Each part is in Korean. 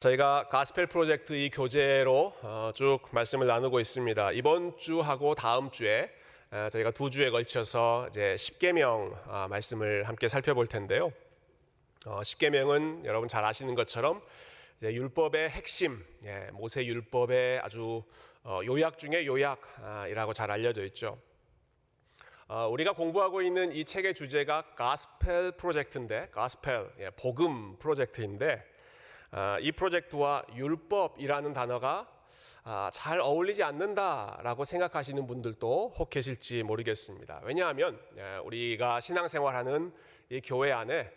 저희가 Gospel Project 이 교재로 어, 쭉 말씀을 나누고 있습니다. 이번 주하고 다음 주에 어, 저희가 두 주에 걸쳐서 이제 10계명 어, 말씀을 함께 살펴볼 텐데요. 어, 10계명은 여러분 잘 아시는 것처럼 율법의 핵심, 예, 모세 율법의 아주 어, 요약 중에 요약이라고 잘 알려져 있죠. 어, 우리가 공부하고 있는 이 책의 주제가 Gospel Project인데, Gospel 예, 복음 project인데, 아, 이 프로젝트와 율법이라는 단어가 아, 잘 어울리지 않는다라고 생각하시는 분들도 혹 계실지 모르겠습니다. 왜냐하면 예, 우리가 신앙생활하는 이 교회 안에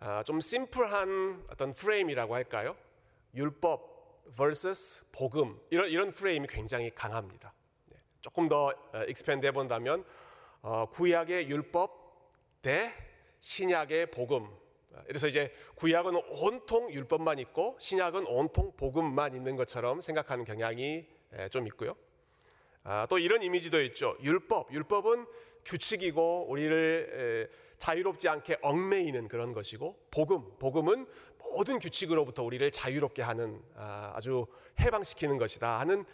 아, 좀 심플한 어떤 프레임이라고 할까요? 율법 vs 복음 이런 이런 프레임이 굉장히 강합니다. 네, 조금 더 expand 해본다면 어, 구약의 율법 대 신약의 복음 그래서 이제 구약은 온통 율법만 있고 신약은 온통 복음만 있는 것처럼 생각하는 경향이 좀 있고요. 아, 또 이런 이미지도 있죠. 율법, 율법은 규칙이고 우리를 자유롭지 않게 얽매이는 그런 것이고 복음, 복음은 모든 규칙으로부터 우리를 자유롭게 하는 아, 아주 해방시키는 것이다 하는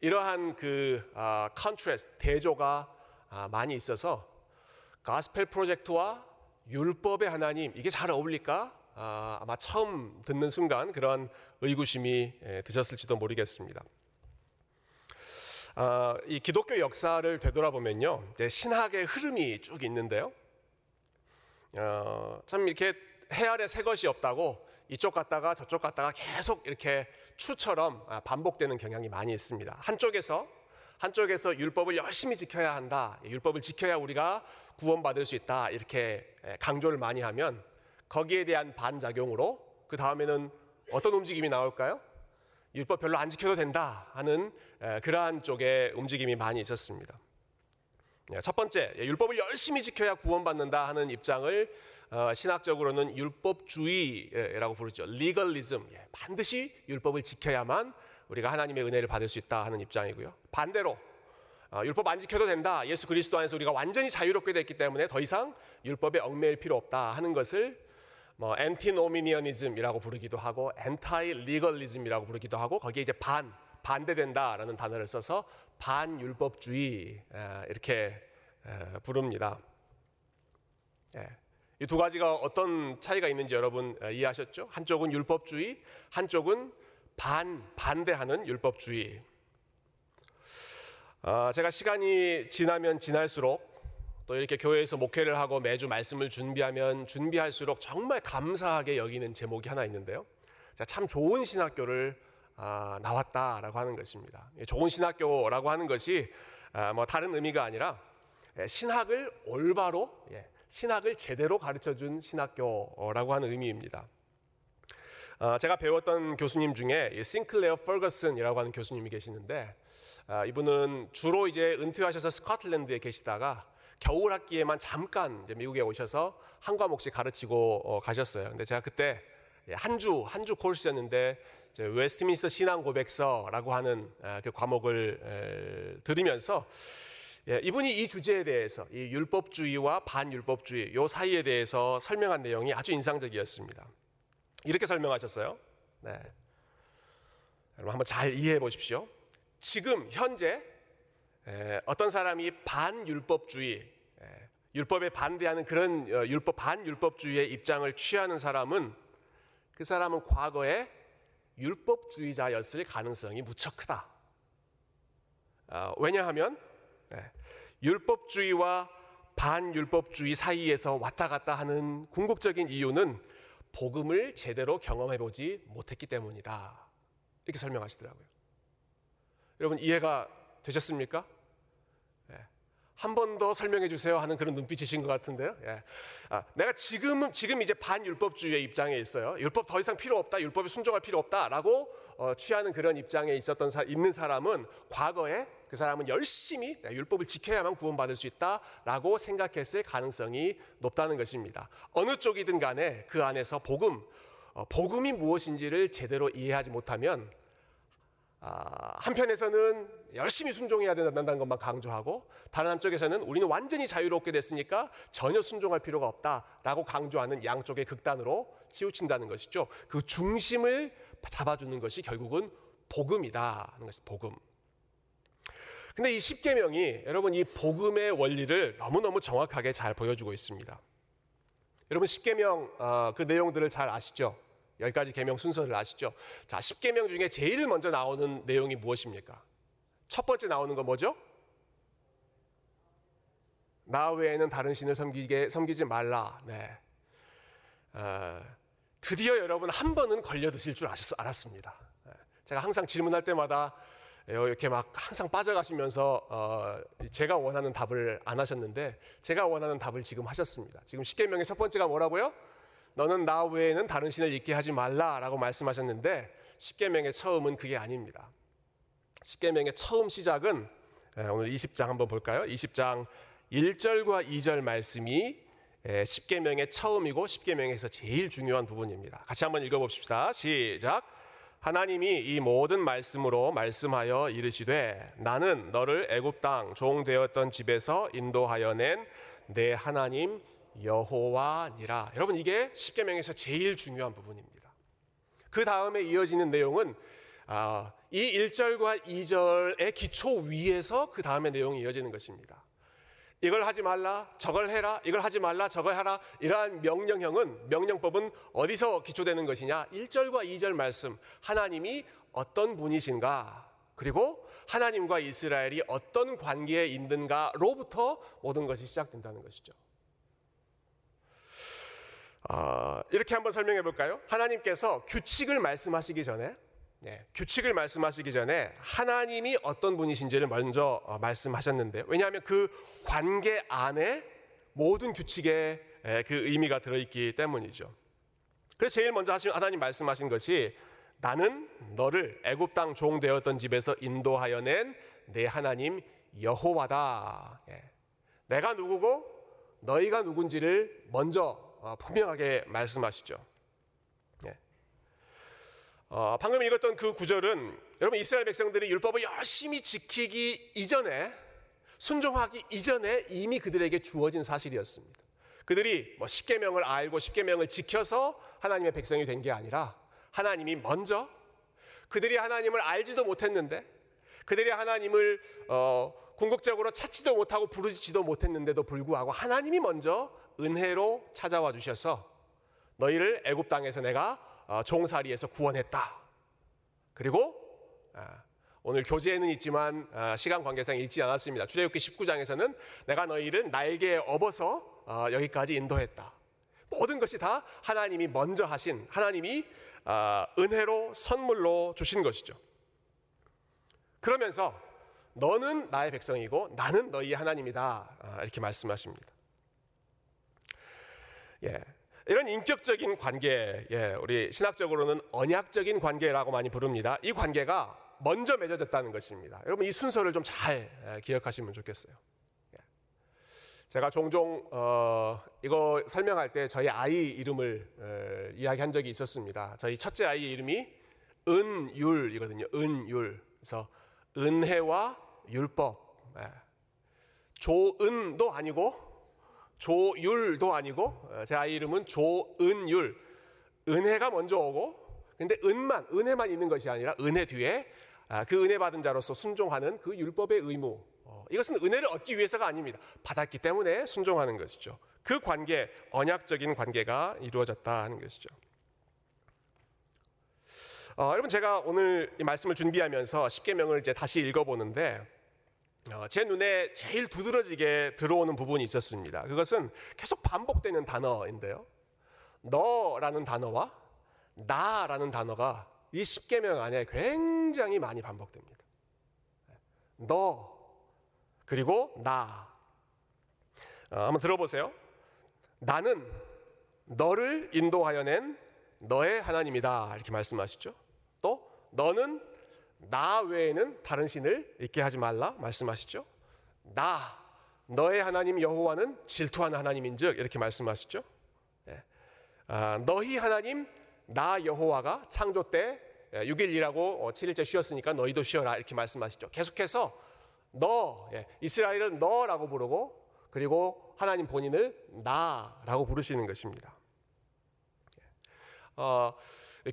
이러한 그 컨트레스 대조가 아, 많이 있어서 가스펠 프로젝트와 율법의 하나님 이게 잘 어울릴까? 아, 마 처음 듣는 순간 그런 의구심이 드셨을지도 모르겠습니다. 아, 이 기독교 역사를 되돌아보면요, 신학의 흐름이 쭉 있는데요. 어, 참 이렇게 해 아래 새 것이 없다고 이쪽 갔다가 저쪽 갔다가 계속 이렇게 추처럼 아, 반복되는 경향이 많이 있습니다. 한쪽에서 한쪽에서 율법을 열심히 지켜야 한다. 율법을 지켜야 우리가 구원받을 수 있다. 이렇게 강조를 많이 하면 거기에 대한 반작용으로 그 다음에는 어떤 움직임이 나올까요? 율법 별로 안 지켜도 된다 하는 그러한 쪽의 움직임이 많이 있었습니다. 첫 번째, 율법을 열심히 지켜야 구원받는다 하는 입장을 어, 신학적으로는 율법주의라고 부르죠. 리걸리즘. 반드시 율법을 지켜야만 우리가 하나님의 은혜를 받을 수 있다 하는 입장이고요. 반대로 어, 율법 안 지켜도 된다. 예수 그리스도 안에서 우리가 완전히 자유롭게 됐기 때문에 더 이상 율법에 얽매일 필요 없다 하는 것을 뭐 antinomianism이라고 부르기도 하고 anti-legalism이라고 부르기도 하고 거기에 이제 반 반대된다라는 단어를 써서 반율법주의 이렇게 부릅니다. 예. 이 두 가지가 어떤 차이가 있는지 여러분 이해하셨죠? 한쪽은 율법주의, 한쪽은 반 반대하는 율법주의. 아, 제가 시간이 지나면 지날수록 또 이렇게 교회에서 목회를 하고 매주 말씀을 준비하면 준비할수록 정말 감사하게 여기는 제목이 하나 있는데요. 참 좋은 신학교를 아, 나왔다라고 하는 것입니다. 좋은 신학교라고 하는 것이 아, 뭐 다른 의미가 아니라 예, 신학을 올바로 예, 신학을 제대로 가르쳐 준 신학교라고 하는 의미입니다. 어, 제가 배웠던 교수님 중에 싱클레어 퍼거슨이라고 하는 교수님이 계시는데 아, 이분은 주로 이제 은퇴하셔서 스코틀랜드에 계시다가 겨울 학기에만 잠깐 미국에 오셔서 한 과목씩 가르치고 어, 가셨어요. 근데 제가 그때 한 주 한 주 코스였는데 웨스트민스터 신앙 고백서라고 하는 아, 그 과목을 들으면서 예, 이분이 이 주제에 대해서 이 율법주의와 반율법주의 요 사이에 대해서 설명한 내용이 아주 인상적이었습니다. 이렇게 설명하셨어요. 네. 여러분 한번 잘 이해해 보십시오. 지금 현재 어떤 사람이 반율법주의, 율법에 반대하는 그런 어, 율법 반율법주의의 입장을 취하는 사람은 그 사람은 과거에 율법주의자였을 가능성이 무척 크다. 어, 왜냐하면 율법주의와 반율법주의 사이에서 왔다 갔다 하는 궁극적인 이유는 복음을 제대로 경험해 보지 못했기 때문이다. 이렇게 설명하시더라고요. 여러분 이해가 되셨습니까? 예. 한번 더 설명해 주세요 하는 그런 눈빛이신 것 같은데요. 예. 아, 내가 지금은 지금 이제 반율법주의의 입장에 있어요. 율법 더 이상 필요 없다, 율법에 순종할 필요 없다라고 어, 취하는 그런 입장에 있었던 사, 있는 사람은 과거에 그 사람은 열심히 율법을 지켜야만 구원받을 수 있다라고 생각했을 가능성이 높다는 것입니다. 어느 쪽이든 간에 그 안에서 복음, 어, 복음이 무엇인지를 제대로 이해하지 못하면 아, 한편에서는 열심히 순종해야 된다는 것만 강조하고 다른 한쪽에서는 우리는 완전히 자유롭게 됐으니까 전혀 순종할 필요가 없다라고 강조하는 양쪽의 극단으로 치우친다는 것이죠. 그 중심을 잡아주는 것이 결국은 복음이다 하는 것이 복음. 근데 이 십계명이 여러분 이 복음의 원리를 너무너무 정확하게 잘 보여주고 있습니다. 여러분 십계명 어, 그 내용들을 잘 아시죠? 열 가지 계명 순서를 아시죠? 자, 십계명 중에 제일 먼저 나오는 내용이 무엇입니까? 첫 번째 나오는 거 뭐죠? 나 외에는 다른 신을 섬기게 섬기지 말라. 네. 어, 드디어 여러분 한 번은 걸려 드실 줄 아셨, 알았습니다. 네. 제가 항상 질문할 때마다 이렇게 막 항상 빠져가시면서 어, 제가 원하는 답을 안 하셨는데 제가 원하는 답을 지금 하셨습니다. 지금 십계명의 첫 번째가 뭐라고요? 너는 나 외에는 다른 신을 잊게 하지 말라라고 말씀하셨는데 십계명의 처음은 그게 아닙니다. 십계명의 처음 시작은 오늘 20장 한번 볼까요? 20장 1절과 2절 말씀이 십계명의 처음이고 십계명에서 제일 중요한 부분입니다. 같이 한번 읽어 봅시다. 시작. 하나님이 이 모든 말씀으로 말씀하여 이르시되 나는 너를 애굽 땅 종 되었던 집에서 인도하여 낸 내 하나님 여호와니라. 여러분 이게 십계명에서 제일 중요한 부분입니다. 그 다음에 이어지는 내용은 아, 이 1절과 2절의 기초 위에서 그 다음에 내용이 이어지는 것입니다. 이걸 하지 말라, 저걸 해라, 이걸 하지 말라, 저걸 하라. 이러한 명령형은, 명령법은 어디서 기초되는 것이냐? 1절과 2절 말씀. 하나님이 어떤 분이신가? 그리고 하나님과 이스라엘이 어떤 관계에 있는가로부터 모든 것이 시작된다는 것이죠. 어, 이렇게 한번 설명해 볼까요? 하나님께서 규칙을 말씀하시기 전에 네, 규칙을 말씀하시기 전에 하나님이 어떤 분이신지를 먼저 어, 말씀하셨는데 왜냐하면 그 관계 안에 모든 규칙의 그 의미가 들어있기 때문이죠. 그래서 제일 먼저 하신 하나님 말씀하신 것이 나는 너를 애굽 땅 종 되었던 집에서 인도하여 낸 내 하나님 여호와다. 예. 내가 누구고 너희가 누군지를 먼저 어, 분명하게 말씀하시죠. 어, 방금 읽었던 그 구절은 여러분 이스라엘 백성들이 율법을 열심히 지키기 이전에 순종하기 이전에 이미 그들에게 주어진 사실이었습니다. 그들이 뭐 십계명을 알고 십계명을 지켜서 하나님의 백성이 된 게 아니라 하나님이 먼저 그들이 하나님을 알지도 못했는데 그들이 하나님을 어, 궁극적으로 찾지도 못하고 부르지도 못했는데도 불구하고 하나님이 먼저 은혜로 찾아와 주셔서 너희를 애굽 땅에서 내가 어, 종살이에서 구원했다. 그리고 아, 오늘 교재에는 있지만 아, 시간 관계상 읽지 않았습니다. 출애굽기 19장에서는 내가 너희를 날개에 업어서 어, 여기까지 인도했다. 모든 것이 다 하나님이 먼저 하신 하나님이 아, 은혜로 선물로 주신 것이죠. 그러면서 너는 나의 백성이고 나는 너희의 하나님이다 이렇게 말씀하십니다. 예, 이런 인격적인 관계, 예, 우리 신학적으로는 언약적인 관계라고 많이 부릅니다. 이 관계가 먼저 맺어졌다는 것입니다. 여러분 이 순서를 좀 잘 기억하시면 좋겠어요. 예. 제가 종종 어, 이거 설명할 때 저희 아이 이름을 어, 이야기한 적이 있었습니다. 저희 첫째 아이 이름이 은율이거든요. 은율. 그래서 은혜와 율법. 예. 조은도 아니고 조율도 아니고 어, 제 아이 이름은 조은율. 은혜가 먼저 오고 근데 은만 은혜만 있는 것이 아니라 은혜 뒤에 아, 그 은혜 받은 자로서 순종하는 그 율법의 의무. 어, 이것은 은혜를 얻기 위해서가 아닙니다. 받았기 때문에 순종하는 것이죠. 그 관계, 언약적인 관계가 이루어졌다 하는 것이죠. 어, 여러분 제가 오늘 이 말씀을 준비하면서 십계명을 이제 다시 읽어보는데 어, 제 눈에 제일 두드러지게 들어오는 부분이 있었습니다. 그것은 계속 반복되는 단어인데요. 너라는 단어와 나라는 단어가 이 십계명 안에 굉장히 많이 반복됩니다. 너 그리고 나 어, 한번 들어보세요. 나는 너를 인도하여 낸 너의 하나님이다 이렇게 말씀하시죠. 또 너는 나 외에는 다른 신을 있게 하지 말라 말씀하시죠. 나 너의 하나님 여호와는 질투하는 하나님인즉 이렇게 말씀하시죠. 예. 아, 너희 하나님 나 여호와가 창조 때 6일 예, 일하고 7일째 어, 쉬었으니까 너희도 쉬어라 이렇게 말씀하시죠. 계속해서 너 예, 이스라엘은 너라고 부르고 그리고 하나님 본인을 나라고 부르시는 것입니다. 어,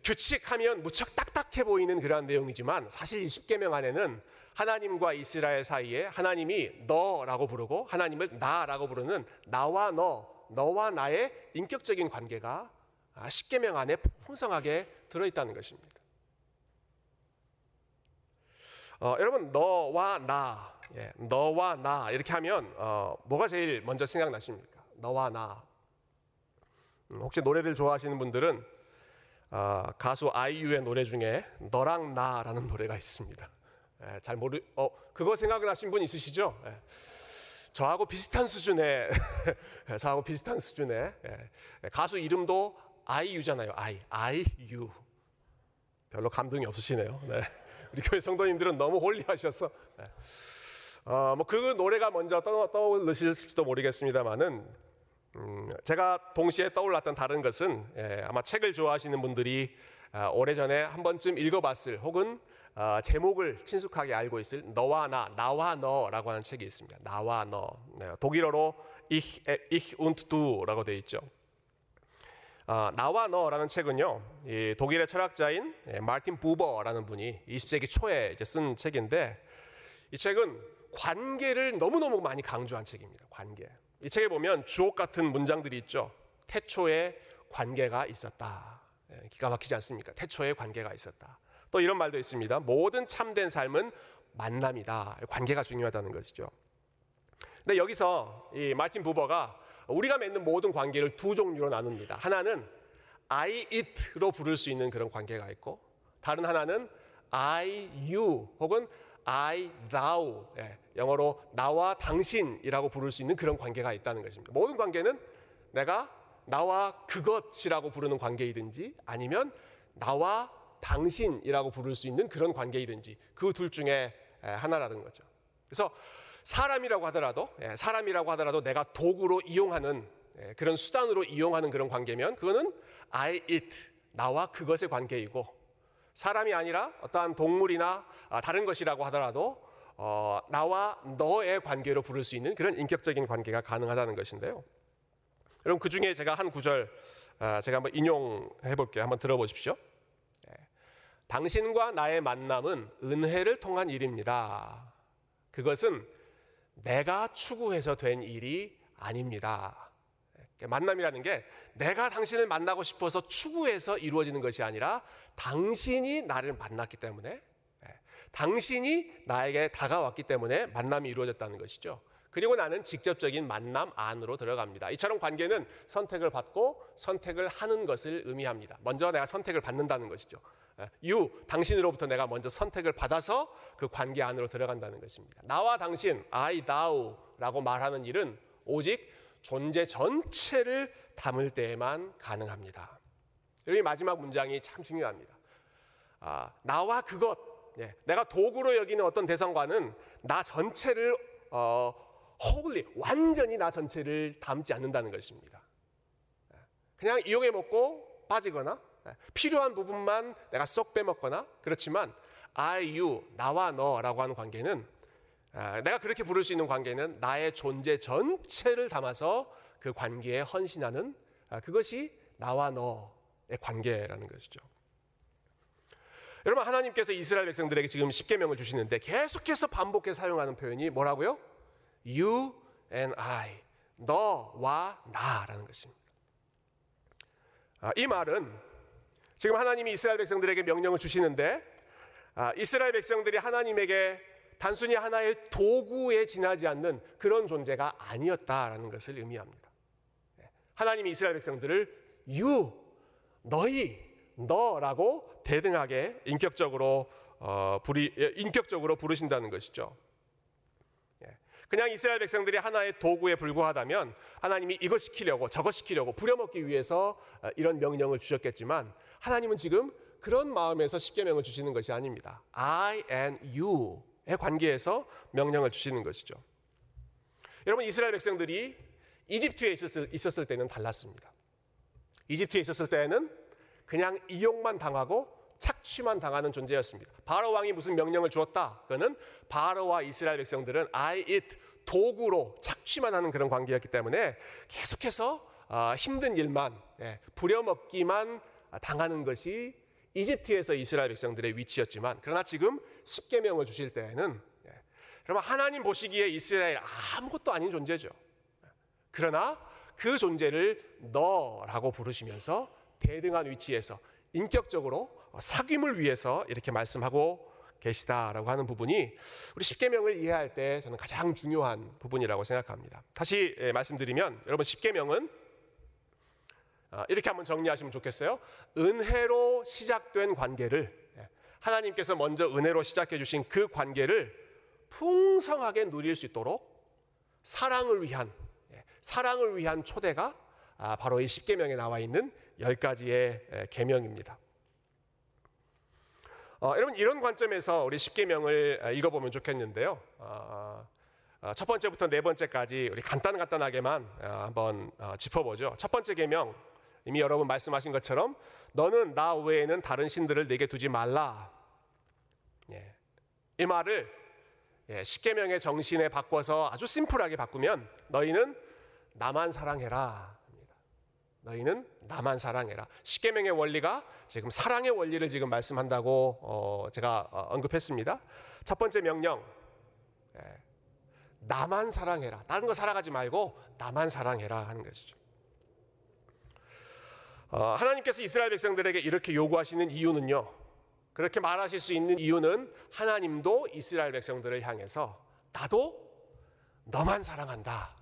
규칙하면 무척 딱딱해 보이는 그러한 내용이지만 사실 이 십계명 안에는 하나님과 이스라엘 사이에 하나님이 너라고 부르고 하나님을 나라고 부르는 나와 너, 너와 나의 인격적인 관계가 십계명 안에 풍성하게 들어 있다는 것입니다. 어, 여러분 너와 나, 예, 너와 나 이렇게 하면 어, 뭐가 제일 먼저 생각나십니까? 너와 나. 음, 혹시 노래를 좋아하시는 분들은 어, 가수 아이유의 노래 중에 너랑 나라는 노래가 있습니다. 예, 잘 모르, 어, 그거 생각나신 분 있으시죠? 예. 저하고 비슷한 수준의, 저하고 비슷한 수준의 예. 가수 이름도 아이유잖아요. 아이, 아이유. 별로 감동이 없으시네요. 네. 우리 교회 성도님들은 너무 홀리하셔서. 네. 어, 뭐 그 노래가 먼저 떠, 떠오르실지도 모르겠습니다만은 음, 제가 동시에 떠올랐던 다른 것은 예, 아마 책을 좋아하시는 분들이 아, 오래전에 한 번쯤 읽어봤을 혹은 아, 제목을 친숙하게 알고 있을 너와 나, 나와 너라고 하는 책이 있습니다. 나와 너. 네, 독일어로 ich, ich und du라고 되어 있죠. 아, 나와 너라는 책은요, 독일의 철학자인 예, 마틴 부버라는 분이 20세기 초에 쓴 책인데, 이 책은 관계를 너무너무 많이 강조한 책입니다. 관계. 이 책에 보면 주옥 같은 문장들이 있죠. 태초에 관계가 있었다. 예, 기가 막히지 않습니까? 태초에 관계가 있었다. 또 이런 말도 있습니다. 모든 참된 삶은 만남이다. 관계가 중요하다는 것이죠. 근데 여기서 이 마틴 부버가 우리가 맺는 모든 관계를 두 종류로 나눕니다. 하나는 I, it로 부를 수 있는 그런 관계가 있고 다른 하나는 I, you 혹은 I, thou 예, 영어로 나와 당신이라고 부를 수 있는 그런 관계가 있다는 것입니다. 모든 관계는 내가 나와 그것이라고 부르는 관계이든지 아니면 나와 당신이라고 부를 수 있는 그런 관계이든지 그 둘 중에 하나라는 거죠. 그래서 사람이라고 하더라도 예, 사람이라고 하더라도 내가 도구로 이용하는 예, 그런 수단으로 이용하는 그런 관계면 그거는 I it 나와 그것의 관계이고 사람이 아니라 어떠한 동물이나 아, 다른 것이라고 하더라도 어, 나와 너의 관계로 부를 수 있는 그런 인격적인 관계가 가능하다는 것인데요. 여러분 그 중에 제가 한 구절 아, 제가 한번 인용해 볼게요. 한번 들어보십시오. 예. 당신과 나의 만남은 은혜를 통한 일입니다. 그것은 내가 추구해서 된 일이 아닙니다. 예. 만남이라는 게 내가 당신을 만나고 싶어서 추구해서 이루어지는 것이 아니라 당신이 나를 만났기 때문에 당신이 나에게 다가왔기 때문에 만남이 이루어졌다는 것이죠. 그리고 나는 직접적인 만남 안으로 들어갑니다. 이처럼 관계는 선택을 받고 선택을 하는 것을 의미합니다. 먼저 내가 선택을 받는다는 것이죠. You, 당신으로부터 내가 먼저 선택을 받아서 그 관계 안으로 들어간다는 것입니다. 나와 당신, I, thou라고 말하는 일은 오직 존재 전체를 담을 때에만 가능합니다. 여기 마지막 문장이 참 중요합니다. 아, 나와 그것, 예, 내가 도구로 여기는 어떤 대상과는 나 전체를 어, wholly 완전히 나 전체를 담지 않는다는 것입니다. 예, 그냥 이용해 먹고 빠지거나 예, 필요한 부분만 내가 쏙 빼먹거나 그렇지만 I, you, 나와 너라고 하는 관계는 아, 내가 그렇게 부를 수 있는 관계는 나의 존재 전체를 담아서 그 관계에 헌신하는 아, 그것이 나와 너의 관계라는 것이죠. 여러분 하나님께서 이스라엘 백성들에게 지금 십계명을 주시는데 계속해서 반복해서 사용하는 표현이 뭐라고요? You and I, 너와 나라는 것입니다. 아, 이 말은 지금 하나님이 이스라엘 백성들에게 명령을 주시는데 아, 이스라엘 백성들이 하나님에게 단순히 하나의 도구에 지나지 않는 그런 존재가 아니었다라는 것을 의미합니다. 네. 하나님이 이스라엘 백성들을 you, 너희, 너라고 대등하게 인격적으로 어, 부리, 예, 인격적으로 부르신다는 것이죠. 예. 그냥 이스라엘 백성들이 하나의 도구에 불과하다면 하나님이 이것 시키려고 저것 시키려고 부려먹기 위해서 어, 이런 명령을 주셨겠지만 하나님은 지금 그런 마음에서 십계명을 주시는 것이 아닙니다. I and you의 관계에서 명령을 주시는 것이죠. 여러분 이스라엘 백성들이 이집트에 있었을, 있었을 때는 달랐습니다. 이집트에 있었을 때에는 그냥 이용만 당하고 착취만 당하는 존재였습니다. 바로 왕이 무슨 명령을 주었다. 그는 바로와 이스라엘 백성들은 I it 도구로 착취만 하는 그런 관계였기 때문에 계속해서 아, 힘든 일만 예, 부려먹기만 당하는 것이 이집트에서 이스라엘 백성들의 위치였지만 그러나 지금 십계명을 주실 때에는 예, 그러면 하나님 보시기에 이스라엘 아무것도 아닌 존재죠. 그러나 그 존재를 너라고 부르시면서 대등한 위치에서 인격적으로 사귐을 위해서 이렇게 말씀하고 계시다라고 하는 부분이 우리 십계명을 이해할 때 저는 가장 중요한 부분이라고 생각합니다. 다시 예, 말씀드리면 여러분 십계명은 아, 이렇게 한번 정리하시면 좋겠어요. 은혜로 시작된 관계를 예, 하나님께서 먼저 은혜로 시작해 주신 그 관계를 풍성하게 누릴 수 있도록 사랑을 위한 예, 사랑을 위한 초대가 아, 바로 이 십계명에 나와 있는 열 가지의 계명입니다. 어, 여러분 이런 관점에서 우리 십계명을 아, 읽어보면 좋겠는데요. 어, 어, 첫 번째부터 네 번째까지 우리 간단 간단하게만 어, 한번 어, 짚어보죠. 첫 번째 계명 이미 여러분 말씀하신 것처럼 너는 나 외에는 다른 신들을 내게 두지 말라. 예. 이 말을 예, 십계명의 정신에 바꿔서 아주 심플하게 바꾸면 너희는 나만 사랑해라. 너희는 나만 사랑해라. 십계명의 원리가 지금 사랑의 원리를 지금 말씀한다고 어, 제가 어, 언급했습니다. 첫 번째 명령, 예, 나만 사랑해라. 다른 거 사랑하지 말고 나만 사랑해라 하는 것이죠. 어, 하나님께서 이스라엘 백성들에게 이렇게 요구하시는 이유는요. 그렇게 말하실 수 있는 이유는 하나님도 이스라엘 백성들을 향해서 나도 너만 사랑한다.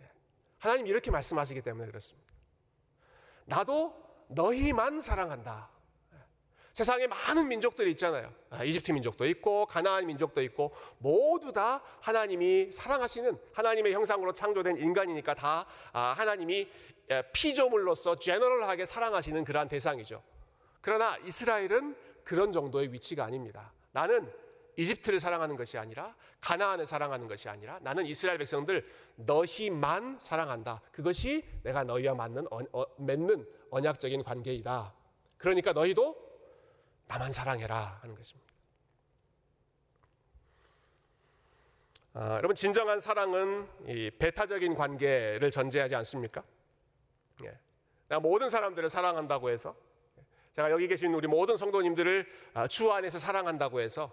예. 하나님 이렇게 말씀하시기 때문에 그렇습니다. 나도 너희만 사랑한다. 세상에 많은 민족들이 있잖아요. 아, 이집트 민족도 있고 가나안 민족도 있고 모두 다 하나님이 사랑하시는 하나님의 형상으로 창조된 인간이니까 다 아, 하나님이 피조물로서 제너럴하게 사랑하시는 그러한 대상이죠. 그러나 이스라엘은 그런 정도의 위치가 아닙니다. 나는 이집트를 사랑하는 것이 아니라 가나안을 사랑하는 것이 아니라 나는 이스라엘 백성들 너희만 사랑한다. 그것이 내가 너희와 맞는 어, 어, 맺는 언약적인 관계이다. 그러니까 너희도 나만 사랑해라 하는 것입니다. 아, 여러분 진정한 사랑은 이 배타적인 관계를 전제하지 않습니까? 예. 내가 모든 사람들을 사랑한다고 해서 제가 여기 계신 우리 모든 성도님들을 아, 주 안에서 사랑한다고 해서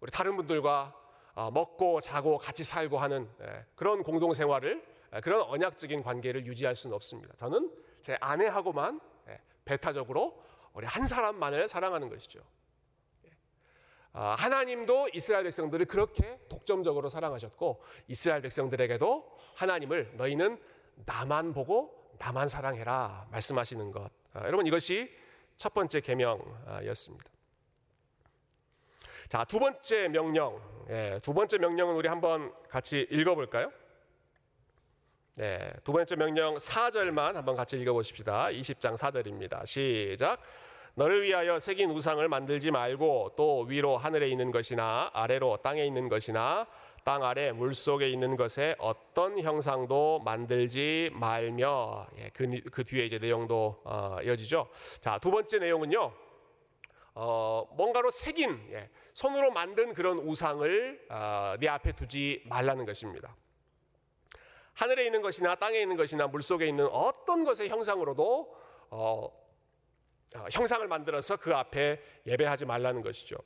우리 다른 분들과 아, 먹고 자고 같이 살고 하는 예, 그런 공동 생활을 예, 그런 언약적인 관계를 유지할 수는 없습니다. 저는 제 아내하고만 예, 배타적으로 우리 한 사람만을 사랑하는 것이죠. 아, 하나님도 이스라엘 백성들을 그렇게 독점적으로 사랑하셨고 이스라엘 백성들에게도 하나님을 너희는 나만 보고 나만 사랑해라 말씀하시는 것. 아, 여러분 이것이 첫 번째 계명이었습니다. 자, 두 번째 명령. 예, 두 번째 명령은 우리 한번 같이 읽어 볼까요? 네, 두 번째 명령 4절만 한번 같이 읽어 보십시다. 20장 4절입니다. 시작. 너를 위하여 새긴 우상을 만들지 말고 또 위로 하늘에 있는 것이나 아래로 땅에 있는 것이나 땅 아래 물 속에 있는 것에 어떤 형상도 만들지 말며 예, 그, 그 뒤에 이제 내용도 어, 이어지죠. 자, 두 번째 내용은요. 어, 뭔가로 새긴 예, 손으로 만든 그런 우상을 어, 네 앞에 두지 말라는 것입니다. 하늘에 있는 것이나 땅에 있는 것이나 물 속에 있는 어떤 것의 형상으로도 어, 어, 형상을 만들어서 그 앞에 예배하지 말라는 것이죠.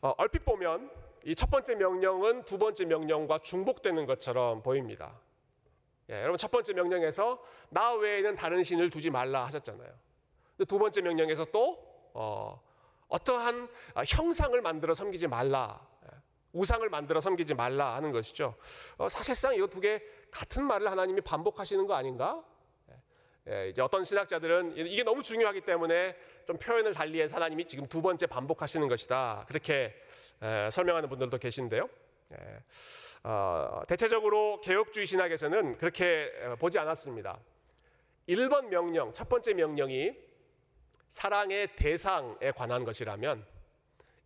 어, 얼핏 보면 이 첫 번째 명령은 두 번째 명령과 중복되는 것처럼 보입니다. 예, 여러분 첫 번째 명령에서 나 외에는 다른 신을 두지 말라 하셨잖아요. 두 번째 명령에서 또 어, 어떠한 형상을 만들어 섬기지 말라. 우상을 만들어 섬기지 말라 하는 것이죠. 어, 사실상 이 두 개 같은 말을 하나님이 반복하시는 거 아닌가? 예, 이제 어떤 신학자들은 이게 너무 중요하기 때문에 좀 표현을 달리해서 하나님이 지금 두 번째 반복하시는 것이다. 그렇게 에, 설명하는 분들도 계신데요. 예, 어, 대체적으로 개혁주의 신학에서는 그렇게 보지 않았습니다. 1번 명령, 첫 번째 명령이 사랑의 대상에 관한 것이라면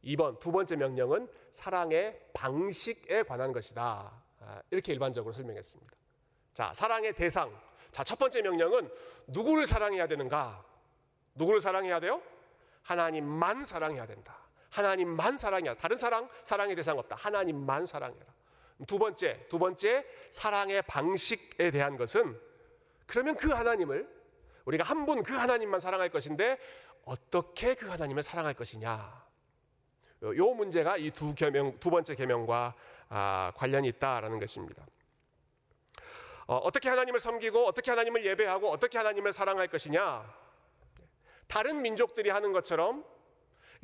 2번 두 번째 명령은 사랑의 방식에 관한 것이다. 아, 이렇게 일반적으로 설명했습니다. 자, 사랑의 대상. 자, 첫 번째 명령은 누구를 사랑해야 되는가? 누구를 사랑해야 돼요? 하나님만 사랑해야 된다. 하나님만 사랑해야. 다른 사랑 사랑의 대상 없다. 하나님만 사랑해라. 두 번째, 두 번째 사랑의 방식에 대한 것은 그러면 그 하나님을 우리가 한 분 그 하나님만 사랑할 것인데 어떻게 그 하나님을 사랑할 것이냐. 요 문제가 이두 계명 두 번째 계명과 아, 관련이 있다라는 것입니다. 어, 떻게 하나님을 섬기고 어떻게 하나님을 예배하고 어떻게 하나님을 사랑할 것이냐? 다른 민족들이 하는 것처럼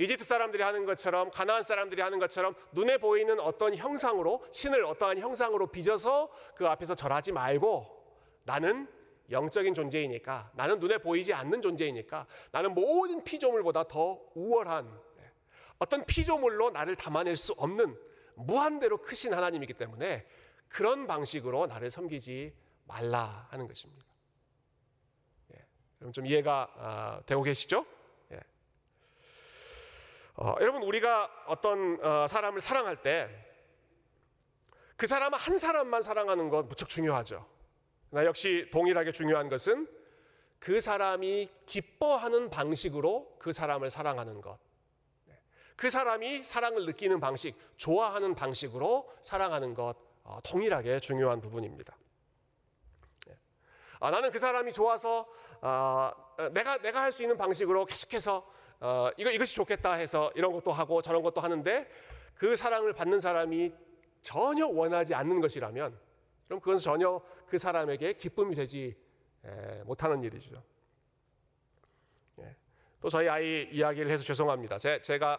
이집트 사람들이 하는 것처럼 가나안 사람들이 하는 것처럼 눈에 보이는 어떤 형상으로 신을 어떠한 형상으로 빚어서 그 앞에서 절하지 말고 나는 영적인 존재이니까 나는 눈에 보이지 않는 존재이니까 나는 모든 피조물보다 더 우월한 네, 어떤 피조물로 나를 담아낼 수 없는 무한대로 크신 하나님이기 때문에 그런 방식으로 나를 섬기지 말라 하는 것입니다. 예, 여러분 좀 이해가 아, 되고 계시죠? 예. 어, 여러분 우리가 어떤 어, 사람을 사랑할 때 그 사람 한 사람만 사랑하는 건 무척 중요하죠. 나 역시 동일하게 중요한 것은 그 사람이 기뻐하는 방식으로 그 사람을 사랑하는 것. 네. 그 사람이 사랑을 느끼는 방식, 좋아하는 방식으로 사랑하는 것 어, 동일하게 중요한 부분입니다. 네. 아, 나는 그 사람이 좋아서 어, 내가 내가 할 수 있는 방식으로 계속해서 어, 이거 이것이 좋겠다 해서 이런 것도 하고 저런 것도 하는데 그 사랑을 받는 사람이 전혀 원하지 않는 것이라면 그럼 그건 전혀 그 사람에게 기쁨이 되지 못하는 일이죠. 예. 또 저희 아이 이야기를 해서 죄송합니다. 제, 제가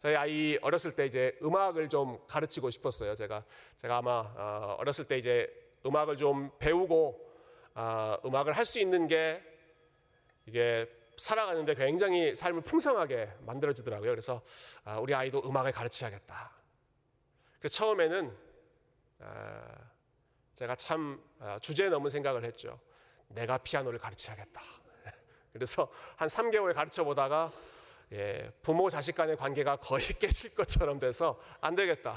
저희 아이 어렸을 때 이제 음악을 좀 가르치고 싶었어요. 제가 제가 아마 어, 어렸을 때 이제 음악을 좀 배우고 아, 음악을 할 수 있는 게 이게 살아가는데 굉장히 삶을 풍성하게 만들어 주더라고요. 그래서 아, 우리 아이도 음악을 가르쳐야겠다. 그래서 처음에는 아, 제가 참 아, 주제 넘은 생각을 했죠. 내가 피아노를 가르쳐야겠다. 그래서 한 3개월 가르쳐 보다가 예, 부모 자식 간의 관계가 거의 깨질 것처럼 돼서 안 되겠다.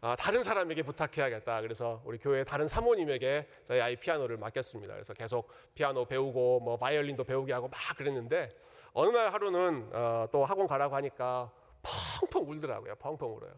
아, 다른 사람에게 부탁해야겠다. 그래서 우리 교회 다른 사모님에게 저희 아이 피아노를 맡겼습니다. 그래서 계속 피아노 배우고 뭐 바이올린도 배우게 하고 막 그랬는데 어느 날 하루는 어, 또 학원 가라고 하니까 펑펑 울더라고요. 펑펑 울어요.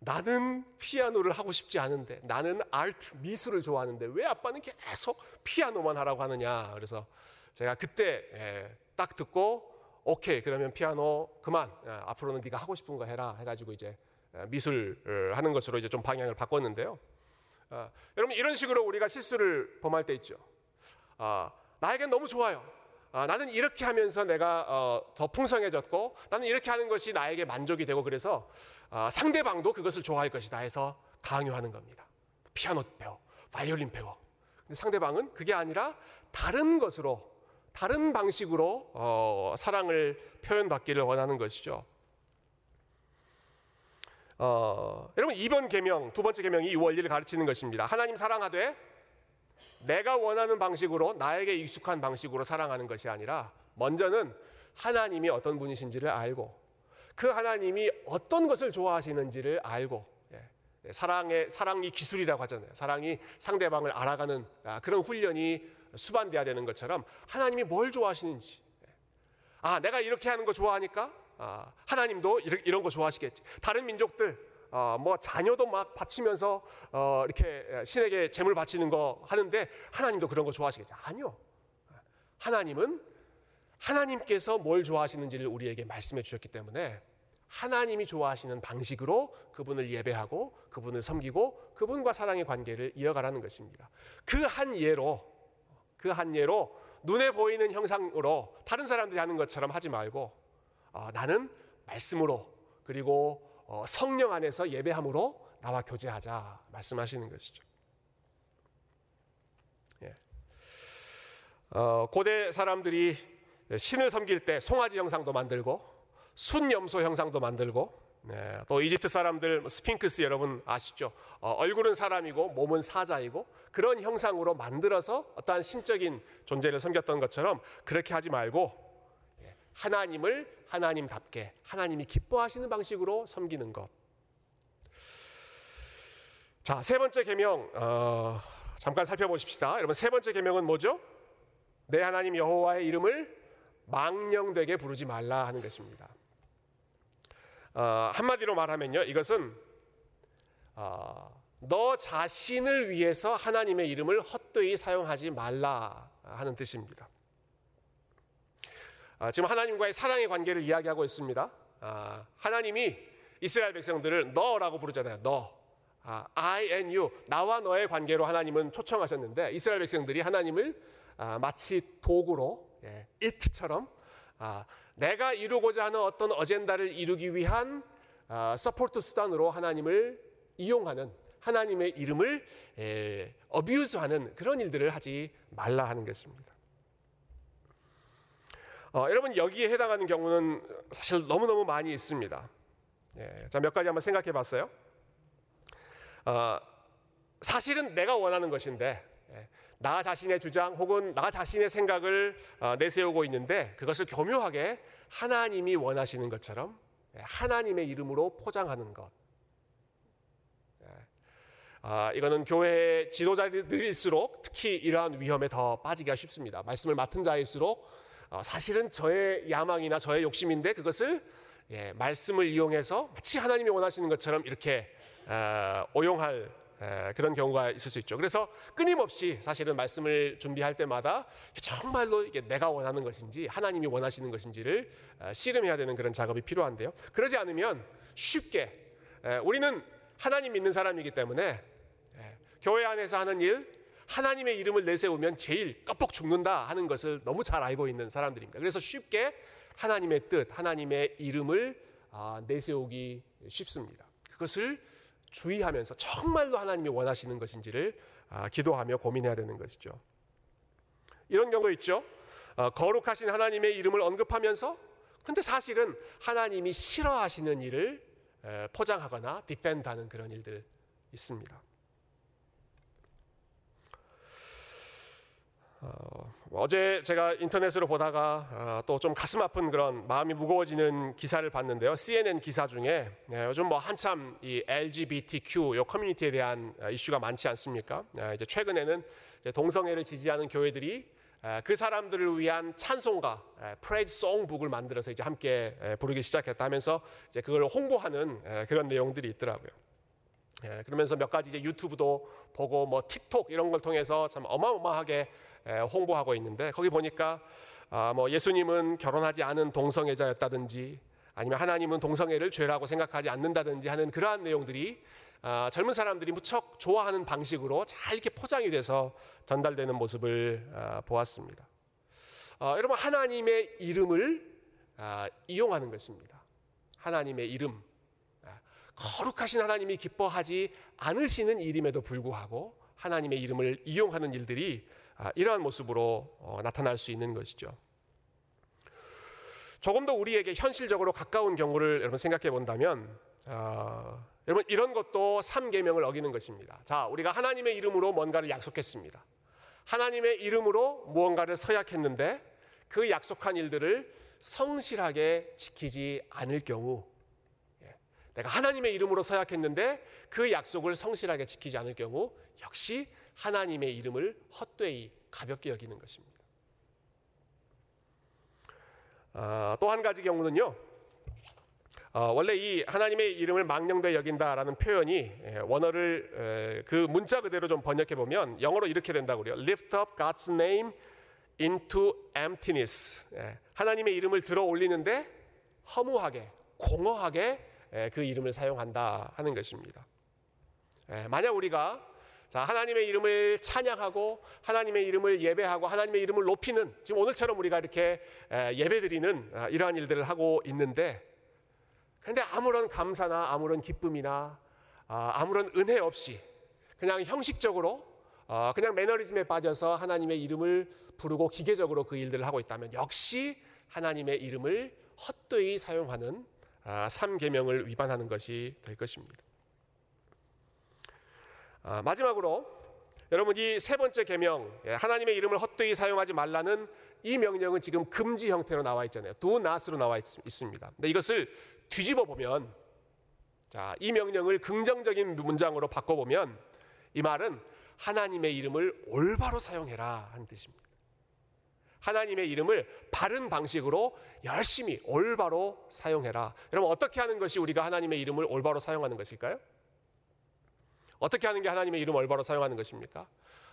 나는 피아노를 하고 싶지 않은데 나는 아트 미술을 좋아하는데 왜 아빠는 계속 피아노만 하라고 하느냐 그래서 제가 그때 예, 딱 듣고 오케이 그러면 피아노 그만 예, 앞으로는 네가 하고 싶은 거 해라 해가지고 이제 예, 미술 하는 것으로 이제 좀 방향을 바꿨는데요. 아, 여러분 이런 식으로 우리가 실수를 범할 때 있죠. 아, 나에겐 너무 좋아요. 아, 나는 이렇게 하면서 내가 어, 더 풍성해졌고 나는 이렇게 하는 것이 나에게 만족이 되고 그래서 어, 상대방도 그것을 좋아할 것이다 해서 강요하는 겁니다. 피아노 배워, 바이올린 배워. 근데 상대방은 그게 아니라 다른 것으로, 다른 방식으로 어, 사랑을 표현받기를 원하는 것이죠. 어, 여러분 2번 계명, 두 번째 계명이 이 원리를 가르치는 것입니다. 하나님 사랑하되 내가 원하는 방식으로 나에게 익숙한 방식으로 사랑하는 것이 아니라 먼저는 하나님이 어떤 분이신지를 알고 그 하나님이 어떤 것을 좋아하시는지를 알고 예, 예, 사랑의 사랑이 기술이라고 하잖아요. 사랑이 상대방을 알아가는 아, 그런 훈련이 수반돼야 되는 것처럼 하나님이 뭘 좋아하시는지 예. 아 내가 이렇게 하는 거 좋아하니까 아, 하나님도 이런 거 좋아하시겠지. 다른 민족들 어, 뭐 자녀도 막 바치면서 어, 이렇게 신에게 재물 바치는 거 하는데 하나님도 그런 거 좋아하시겠지. 아니요. 하나님은 하나님께서 뭘 좋아하시는지를 우리에게 말씀해 주셨기 때문에 하나님이 좋아하시는 방식으로 그분을 예배하고 그분을 섬기고 그분과 사랑의 관계를 이어가라는 것입니다. 그 한 예로 그 한 예로 눈에 보이는 형상으로 다른 사람들이 하는 것처럼 하지 말고 어, 나는 말씀으로 그리고 어, 성령 안에서 예배함으로 나와 교제하자 말씀하시는 것이죠. 예. 어, 고대 사람들이 신을 섬길 때 송아지 형상도 만들고 순염소 형상도 만들고 네, 또 이집트 사람들 뭐 스핑크스 여러분 아시죠? 어, 얼굴은 사람이고 몸은 사자이고 그런 형상으로 만들어서 어떠한 신적인 존재를 섬겼던 것처럼 그렇게 하지 말고 예, 하나님을 하나님답게 하나님이 기뻐하시는 방식으로 섬기는 것. 자, 세 번째 계명 어, 잠깐 살펴보십시다. 여러분 세 번째 계명은 뭐죠? 내 하나님 여호와의 이름을 망령되게 부르지 말라 하는 것입니다. 어, 한마디로 말하면요, 이것은 어, 너 자신을 위해서 하나님의 이름을 헛되이 사용하지 말라 하는 뜻입니다. 아, 지금 하나님과의 사랑의 관계를 이야기하고 있습니다. 아, 하나님이 이스라엘 백성들을 너라고 부르잖아요. 너. 아, I and you. 나와 너의 관계로 하나님은 초청하셨는데 이스라엘 백성들이 하나님을 아, 마치 도구로 예, it처럼 아, 내가 이루고자 하는 어떤 어젠다를 이루기 위한 아, support 수단으로 하나님을 이용하는 하나님의 이름을 에, abuse하는 그런 일들을 하지 말라 하는 것입니다. 어, 여러분 여기에 해당하는 경우는 사실 너무 너무 많이 있습니다. 예, 자몇 가지 한번 생각해 봤어요. 어, 사실은 내가 원하는 것인데 예, 나 자신의 주장 혹은 나 자신의 생각을 어, 내세우고 있는데 그것을 교묘하게 하나님이 원하시는 것처럼 예, 하나님의 이름으로 포장하는 것. 아, 이거는 교회 지도자들일수록 특히 이러한 위험에 더 빠지기가 쉽습니다. 말씀을 맡은 자일수록 어, 사실은 저의 야망이나 저의 욕심인데 그것을 예, 말씀을 이용해서 마치 하나님이 원하시는 것처럼 이렇게 어, 오용할 에, 그런 경우가 있을 수 있죠. 그래서 끊임없이 사실은 말씀을 준비할 때마다 정말로 이게 내가 원하는 것인지 하나님이 원하시는 것인지를 어, 씨름해야 되는 그런 작업이 필요한데요. 그러지 않으면 쉽게 에, 우리는 하나님 믿는 사람이기 때문에 예, 교회 안에서 하는 일, 하나님의 이름을 내세우면 제일 껍벅 죽는다 하는 것을 너무 잘 알고 있는 사람들입니다. 그래서 쉽게 하나님의 뜻, 하나님의 이름을 아, 내세우기 쉽습니다. 그것을 주의하면서 정말로 하나님이 원하시는 것인지를 아, 기도하며 고민해야 되는 것이죠. 이런 경우 있죠. 어, 거룩하신 하나님의 이름을 언급하면서 근데 사실은 하나님이 싫어하시는 일을 포장하거나 디펜드하는 그런 일들 있습니다. 어, 제 제가 인터넷으로 보다가 어, 또좀 가슴 아픈 그런 마음이 무거워지는 기사를 봤는데요. CNN 기사 중에 네, 요즘 뭐 한참 이 LGBTQ 요 커뮤니티에 대한 어, 이슈가 많지 않습니까? 네, 이제 최근에는 이제 동성애를 지지하는 교회들이 에, 그 사람들을 위한 찬송가 프레이드 송북을 만들어서 이제 함께 에, 부르기 시작했다 하면서 이제 그걸 홍보하는 에, 그런 내용들이 있더라고요. 예, 그러면서 몇 가지 이제 유튜브도 보고 뭐 틱톡 이런 걸 통해서 참 어마어마하게 홍보하고 있는데 거기 보니까 아, 뭐 예수님은 결혼하지 않은 동성애자였다든지 아니면 하나님은 동성애를 죄라고 생각하지 않는다든지 하는 그러한 내용들이 아, 젊은 사람들이 무척 좋아하는 방식으로 잘 이렇게 포장이 돼서 전달되는 모습을 아, 보았습니다. 여러분 하나님의 이름을 이용하는 것입니다. 하나님의 이름 거룩하신 하나님이 기뻐하지 않으시는 일임에도 불구하고 하나님의 이름을 이용하는 일들이 아, 이러한 모습으로 어, 나타날 수 있는 것이죠. 조금 더 우리에게 현실적으로 가까운 경우를 여러분 생각해 본다면 어, 여러분 이런 것도 삼계명을 어기는 것입니다. 자, 우리가 하나님의 이름으로 뭔가를 약속했습니다. 하나님의 이름으로 무언가를 서약했는데 그 약속한 일들을 성실하게 지키지 않을 경우 예, 내가 하나님의 이름으로 서약했는데 그 약속을 성실하게 지키지 않을 경우 역시 하나님의 이름을 헛되이 가볍게 여기는 것입니다. 아, 또한 가지 경우는요. 어, 원래 이 하나님의 이름을 망령되 여긴다라는 표현이 예, 원어를 에, 그 문자 그대로 좀 번역해 보면 영어로 이렇게 된다고 그래요. Lift up God's name into emptiness. 예, 하나님의 이름을 들어 올리는데 허무하게, 공허하게 예, 그 이름을 사용한다 하는 것입니다. 예, 만약 우리가 자, 하나님의 이름을 찬양하고 하나님의 이름을 예배하고 하나님의 이름을 높이는 지금 오늘처럼 우리가 이렇게 예배드리는 아, 이러한 일들을 하고 있는데 그런데 아무런 감사나 아무런 기쁨이나 아, 아무런 은혜 없이 그냥 형식적으로 어, 그냥 매너리즘에 빠져서 하나님의 이름을 부르고 기계적으로 그 일들을 하고 있다면 역시 하나님의 이름을 헛되이 사용하는 아, 삼계명을 위반하는 것이 될 것입니다. 아, 마지막으로 여러분 이 세 번째 계명 예, 하나님의 이름을 헛되이 사용하지 말라는 이 명령은 지금 금지 형태로 나와 있잖아요. do not으로 나와 있, 습니다 근데 이것을 뒤집어 보면 자, 이 명령을 긍정적인 문장으로 바꿔 보면 이 말은 하나님의 이름을 올바로 사용해라 하는 뜻입니다. 하나님의 이름을 바른 방식으로 열심히 올바로 사용해라. 여러분 어떻게 하는 것이 우리가 하나님의 이름을 올바로 사용하는 것일까요? 어떻게 하는 게 하나님의 이름 올바로 사용하는 것입니까?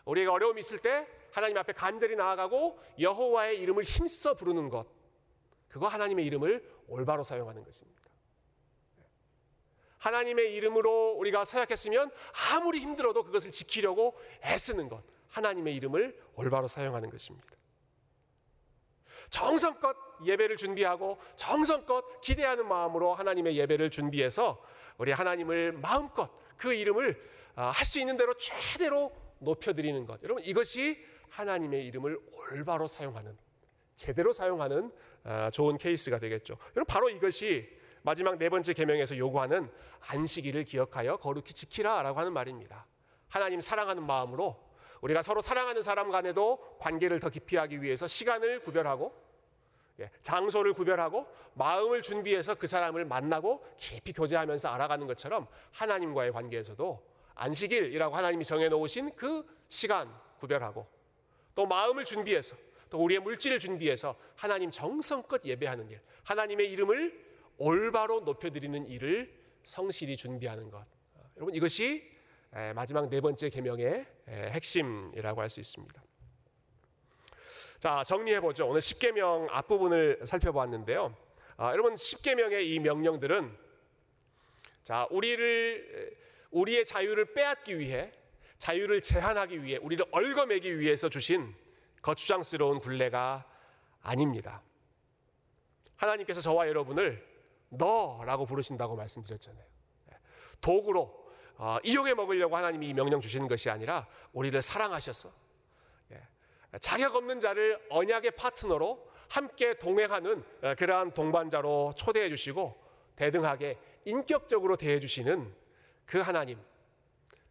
우리가 어려움이 있을 때 하나님 앞에 간절히 나아가고 여호와의 이름을 힘써 부르는 것. 그거 하나님의 이름을 올바로 사용하는 것입니다. 하나님의 이름으로 우리가 서약했으면 아무리 힘들어도 그것을 지키려고 애쓰는 것. 하나님의 이름을 올바로 사용하는 것입니다. 정성껏 예배를 준비하고 정성껏 기대하는 마음으로 하나님의 예배를 준비해서 우리 하나님을 마음껏 그 이름을 아, 할수 있는 대로 최대로 높여드리는 것. 여러분 이것이 하나님의 이름을 올바로 사용하는 제대로 사용하는 아, 좋은 케이스가 되겠죠. 여러분 바로 이것이 마지막 네 번째 계명에서 요구하는 안식일을 기억하여 거룩히 지키라라고 하는 말입니다. 하나님 사랑하는 마음으로 우리가 서로 사랑하는 사람 간에도 관계를 더 깊이 하기 위해서 시간을 구별하고 예, 장소를 구별하고 마음을 준비해서 그 사람을 만나고 깊이 교제하면서 알아가는 것처럼 하나님과의 관계에서도 안식일이라고 하나님이 정해놓으신 그 시간 구별하고 또 마음을 준비해서 또 우리의 물질을 준비해서 하나님 정성껏 예배하는 일, 하나님의 이름을 올바로 높여드리는 일을 성실히 준비하는 것. 여러분 이것이 마지막 네 번째 계명의 핵심이라고 할 수 있습니다. 자 정리해 보죠. 오늘 10계명 앞부분을 살펴보았는데요. 아, 여러분 10계명의 이 명령들은 자 우리를 우리의 자유를 빼앗기 위해 자유를 제한하기 위해 우리를 얽어매기 위해서 주신 거추장스러운 굴레가 아닙니다. 하나님께서 저와 여러분을 너라고 부르신다고 말씀드렸잖아요. 도구로 어, 이용해 먹으려고 하나님이 명령 주시는 것이 아니라 우리를 사랑하셔서 예, 자격 없는 자를 언약의 파트너로 함께 동행하는 어, 그러한 동반자로 초대해 주시고 대등하게 인격적으로 대해 주시는 그 하나님,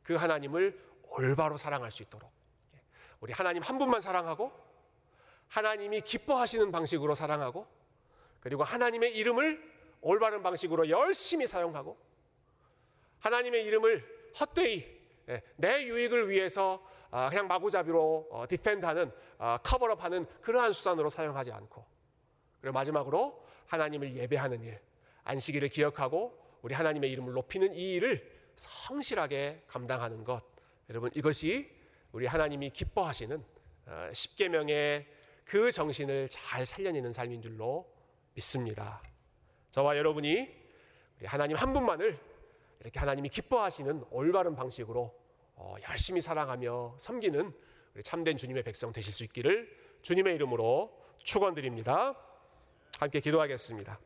그 하나님을 올바로 사랑할 수 있도록. 예, 우리 하나님 한 분만 사랑하고 하나님이 기뻐하시는 방식으로 사랑하고 그리고 하나님의 이름을 올바른 방식으로 열심히 사용하고 하나님의 이름을 헛되이 예, 내 유익을 위해서 아, 그냥 마구잡이로 어, 디펜드하는 아, 커버업하는 그러한 수단으로 사용하지 않고 그리고 마지막으로 하나님을 예배하는 일 안식일을 기억하고 우리 하나님의 이름을 높이는 이 일을 성실하게 감당하는 것 여러분 이것이 우리 하나님이 기뻐하시는 어, 십계명의 그 정신을 잘 살려내는 삶인 줄로 믿습니다. 저와 여러분이 하나님 한 분만을 이렇게 하나님이 기뻐하시는 올바른 방식으로 어, 열심히 사랑하며 섬기는 참된 주님의 백성 되실 수 있기를 주님의 이름으로 축원드립니다. 함께 기도하겠습니다.